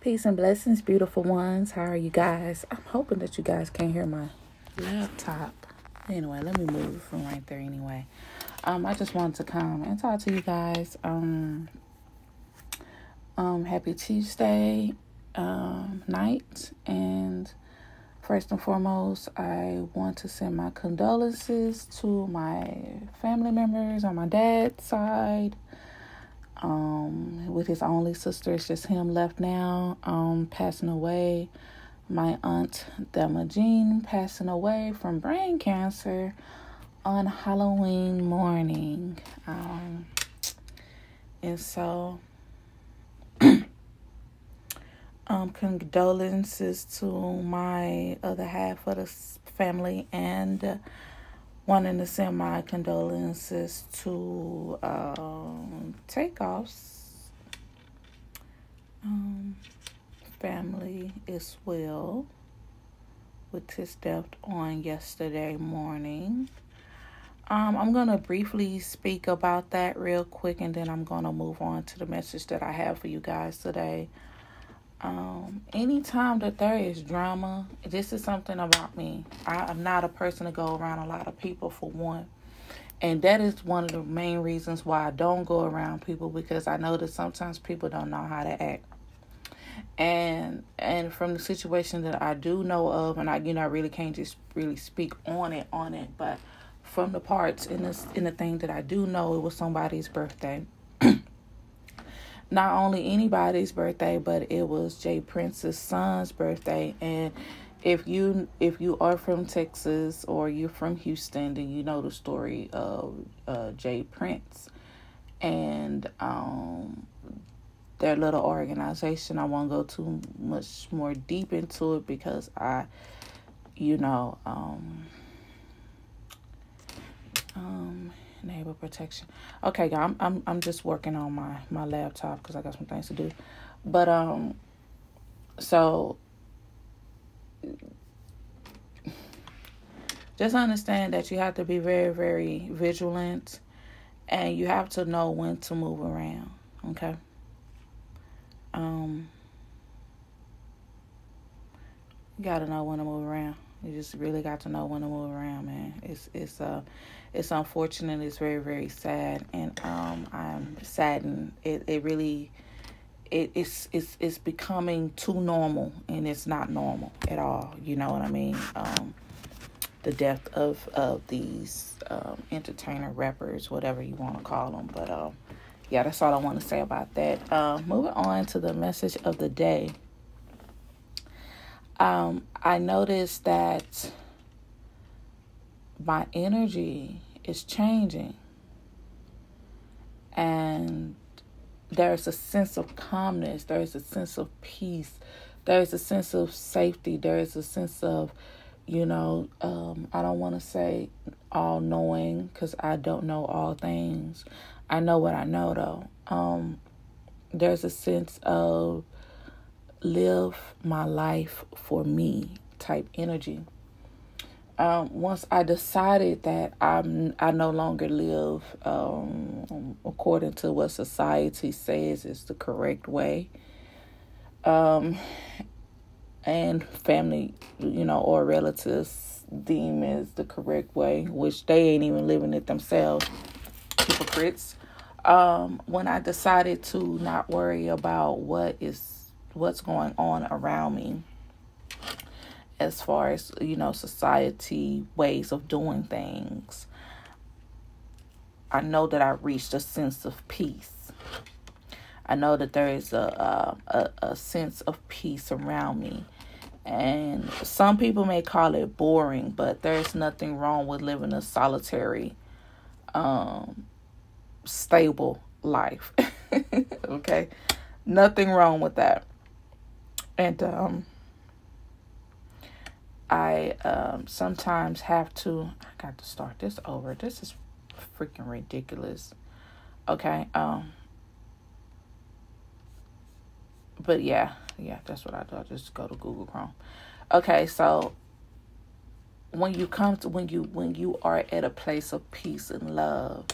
Peace and blessings, beautiful ones. How are you guys? I'm hoping that you guys can hear my laptop. Anyway, let me move from right there anyway. Um, I just wanted to come and talk to you guys. Um, um, happy Tuesday um, night. And first and foremost, I want to send my condolences to my family members on my dad's side um, with his only sister. It's just him left now, um, passing away. My aunt Thelma Jean passing away from brain cancer on Halloween morning. Um, and so, um, condolences to my other half of the family and wanting to send my condolences to um, Takeoff's um, family as well with his death on yesterday morning. Um, I'm going to briefly speak about that real quick and then I'm going to move on to the message that I have for you guys today. Um, anytime that there is drama, this is something about me. I, am not a person to go around a lot of people for one. And that is one of the main reasons why I don't go around people because I know that sometimes people don't know how to act. And and from the situation that I do know of, and I you know I really can't just really speak on it on it, but from the parts in this in the thing that I do know, it was somebody's birthday not only anybody's birthday, but it was J Prince's son's birthday. And if you if you are from Texas or you're from Houston, then you know the story of uh, J Prince and um, their little organization. I won't go too much more deep into it because I, you know, um, protection. Okay, y'all, I'm I'm I'm just working on my my laptop because I got some things to do. But um, so just understand that you have to be very very vigilant, and you have to know when to move around. Okay. Um. You gotta know when to move around. You just really got to know when to move around, man. It's it's uh it's unfortunate. It's very very sad, and um I'm saddened. It it really it, it's it's it's becoming too normal, and it's not normal at all. You know what I mean? Um, the death of of these um, entertainer rappers, whatever you want to call them, but um. Yeah, that's all I want to say about that. Uh, moving on to the message of the day um, I noticed that my energy is changing. And there's a sense of calmness, there's a sense of peace, there's a sense of safety, there's a sense of, you know, um, I don't want to say all knowing because I don't know all things. I know what I know though. Um, there's a sense of live my life for me type energy. Um, once I decided that I'm I no longer live um, according to what society says is the correct way, um, and family, you know, or relatives deem as the correct way, which they ain't even living it themselves, hypocrites. Um, when I decided to not worry about what is what's going on around me as far as you know society ways of doing things. I know that i reached a sense of peace. I know that there is a a, a sense of peace around me. And some people may call it boring but there's nothing wrong with living a solitary um stable life. Okay? Nothing wrong with that and um, I um, sometimes have to. I got to start this over. This is freaking ridiculous. Okay. Um. But yeah, yeah, that's what I do. I just go to Google Chrome. Okay, so when you come to when you when you are at a place of peace and love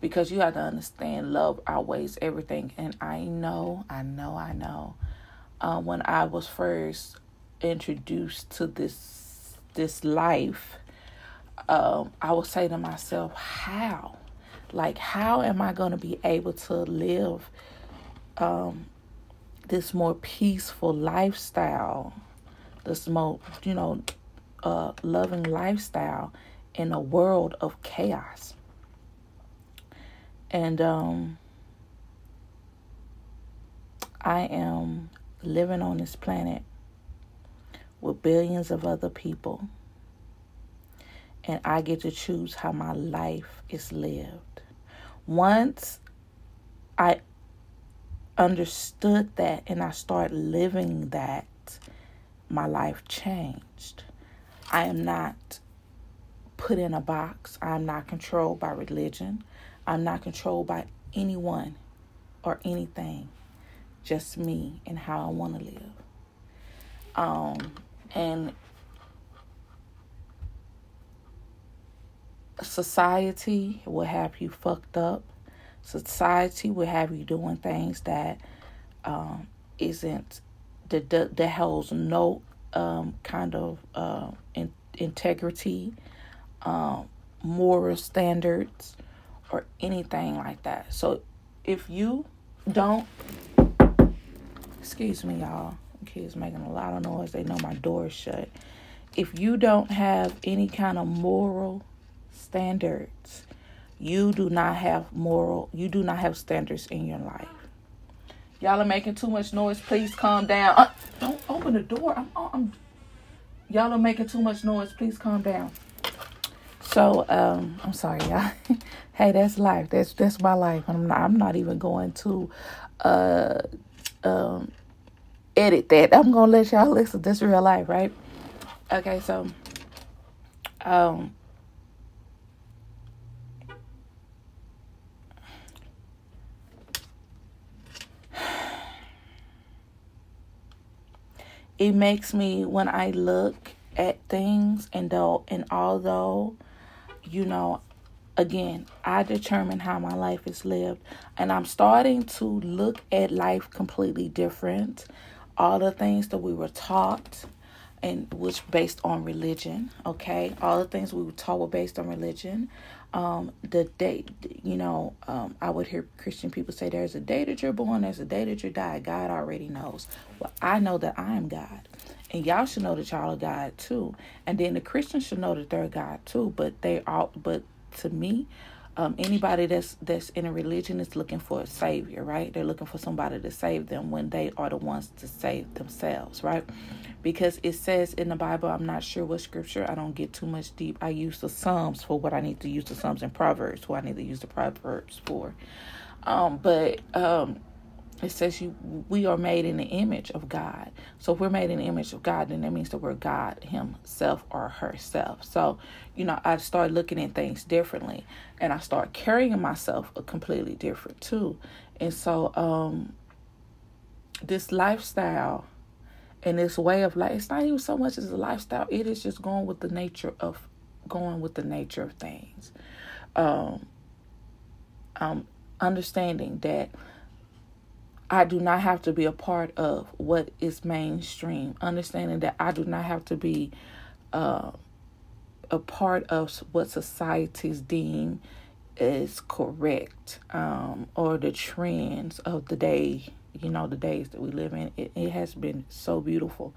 because you have to understand love outweighs everything and i know i know i know uh, when I was first introduced to this this life, um, I would say to myself, "How? Like, how am I going to be able to live um, this more peaceful lifestyle, this more, you know, uh, loving lifestyle in a world of chaos?" And um, I am living on this planet with billions of other people, and I get to choose how my life is lived. Once I understood that and I started living that, my life changed. I am not put in a box. I'm not controlled by religion. I'm not controlled by anyone or anything. Just me and how I want to live. Um, and society will have you fucked up. Society will have you doing things that um, isn't that that, that holds no um, kind of uh, in, integrity, um, moral standards, or anything like that. So if you don't, excuse me, y'all kids making a lot of noise. They know my door is shut. If you don't have any kind of moral standards, you do not have moral, you do not have standards in your life. Y'all are making too much noise. Please calm down. Uh, don't open the door. I'm, I'm, y'all are making too much noise. Please calm down. So, um, I'm sorry, y'all. hey, that's life. That's that's my life. I'm not. I'm not even going to, uh, um, edit that. I'm gonna let y'all listen. This real life, right? Okay, so um it makes me when I look at things and though and although you know again I determine how my life is lived and I'm starting to look at life completely different. All the things that we were taught and which based on religion okay? All the things we were taught were based on religion. Um the day you know um i would hear christian people say there's a day that you're born there's a day that you die. God already knows. Well i know that i am god and y'all should know that y'all are god too. And then the christians should know that they're god too but they all, but to me um, anybody that's that's in a religion is looking for a savior, right? They're looking for somebody to save them when they are the ones to save themselves, right? Because it says in the Bible, I'm not sure what scripture. I don't get too much deep. I use the Psalms for what I need to use the Psalms and Proverbs, what I need to use the Proverbs for. Um, but um, it says you we are made in the image of God. So if we're made in the image of God, then that means that we're God Himself or herself. So, you know, I start looking at things differently and I start carrying myself a completely different too. And so um this lifestyle and this way of life, it's not even so much as a lifestyle, it is just going with the nature of going with the nature of things. Um um understanding that I do not have to be a part of what is mainstream. Understanding that I do not have to be uh, a part of what societies deem is correct um, or the trends of the day. You know, the days that we live in. It, it has been so beautiful.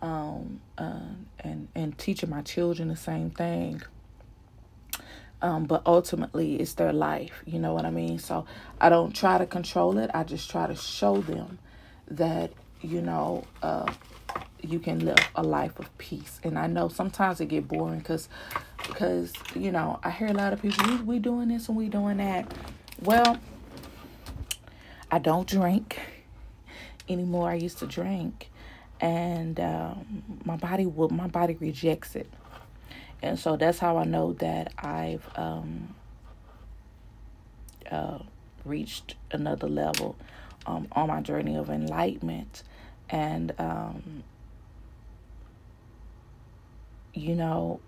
Um, uh, and and teaching my children the same thing um, but ultimately it's their life you know what i mean? So i don't try to control it i just try to show them that you know uh, you can live a life of peace. And i know sometimes it get boring because because you know i hear a lot of people we, we doing this and we doing that. Well i don't drink anymore i used to drink. And um, my body will my body rejects it and so that's how I know that I've um, uh, reached another level um, on my journey of enlightenment. And, um, you know,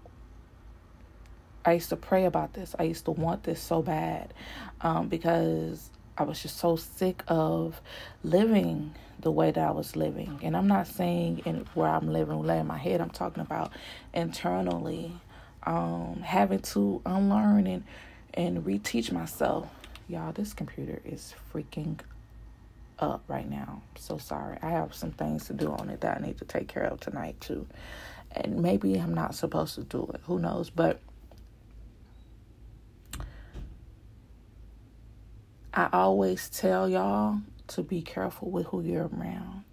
I used to pray about this. I used to want this so bad um, because I was just so sick of living the way that I was living. And I'm not saying in where I'm living, laying my head. I'm talking about internally, um, having to unlearn and and reteach myself. Y'all, this computer is freaking up right now. so sorry. I have some things to do on it that I need to take care of tonight too. And maybe I'm not supposed to do it. Who knows? But I always tell y'all to be careful with who you're around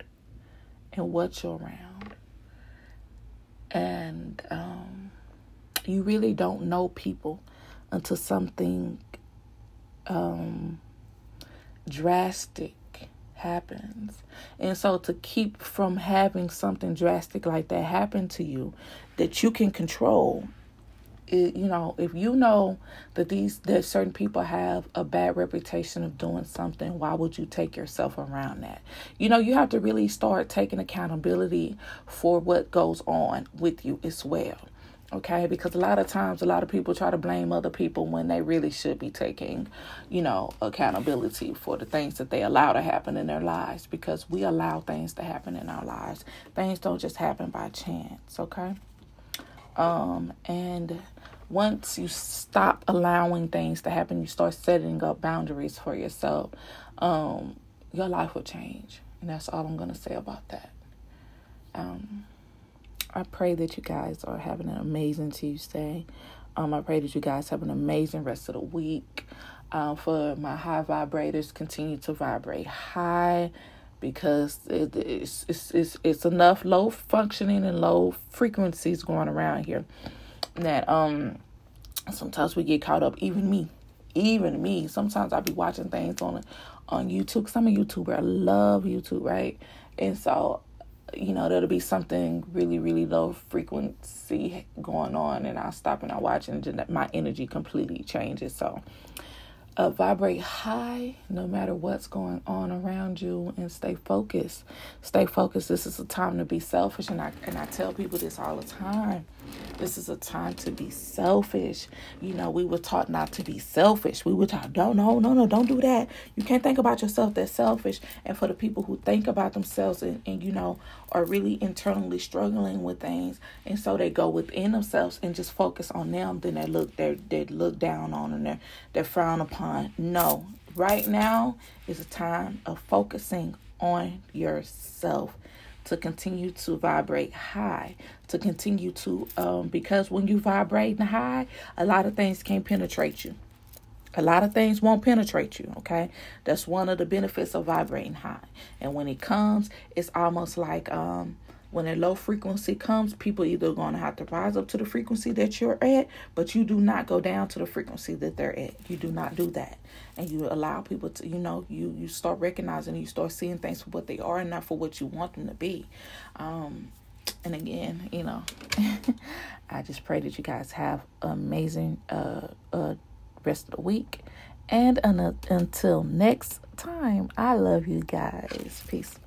and what you're around. And um, you really don't know people until something um, drastic happens. And so to keep from having something drastic like that happen to you that you can control it, you know, if you know that these that certain people have a bad reputation of doing something, why would you take yourself around that? You know, you have to really start taking accountability for what goes on with you as well. Okay, because a lot of times a lot of people try to blame other people when they really should be taking, you know, accountability for the things that they allow to happen in their lives because we allow things to happen in our lives. Things don't just happen by chance, okay? Um, and once you stop allowing things to happen, you start setting up boundaries for yourself, um, your life will change. And that's all I'm going to say about that. Um, I pray that you guys are having an amazing Tuesday. Um, I pray that you guys have an amazing rest of the week. Uh, for my high vibrators, continue to vibrate high because it, it's, it's, it's, it's enough low functioning and low frequencies going around here that um sometimes we get caught up even me even me. Sometimes i'll be watching things on on youtube. Because i'm a youtuber. I love youtube right? And so you know there'll be something really really low frequency going on and i'll stop and i watch and my energy completely changes. So uh, vibrate high no matter what's going on around you and stay focused. Stay focused. This is a time to be selfish and i and i tell people this all the time this is a time to be selfish. You know, we were taught not to be selfish. We were taught, no, no, no, no, don't do that. You can't think about yourself. That's selfish. And for the people who think about themselves and, and you know, are really internally struggling with things, and so they go within themselves and just focus on them, then they look they they look down on and they're they're frowned upon. No, right now is a time of focusing on yourself to continue to vibrate high, to continue to, um, because when you vibrate high, a lot of things can't penetrate you. A lot of things won't penetrate you, okay? That's one of the benefits of vibrating high. And when it comes, it's almost like um, when a low frequency comes, people either going to have to rise up to the frequency that you're at, but you do not go down to the frequency that they're at. You do not do that. And you allow people to you know you you start recognizing you start seeing things for what they are and not for what you want them to be. Um and again you know i just pray that you guys have amazing uh uh rest of the week. And un- until next time i love you guys. Peace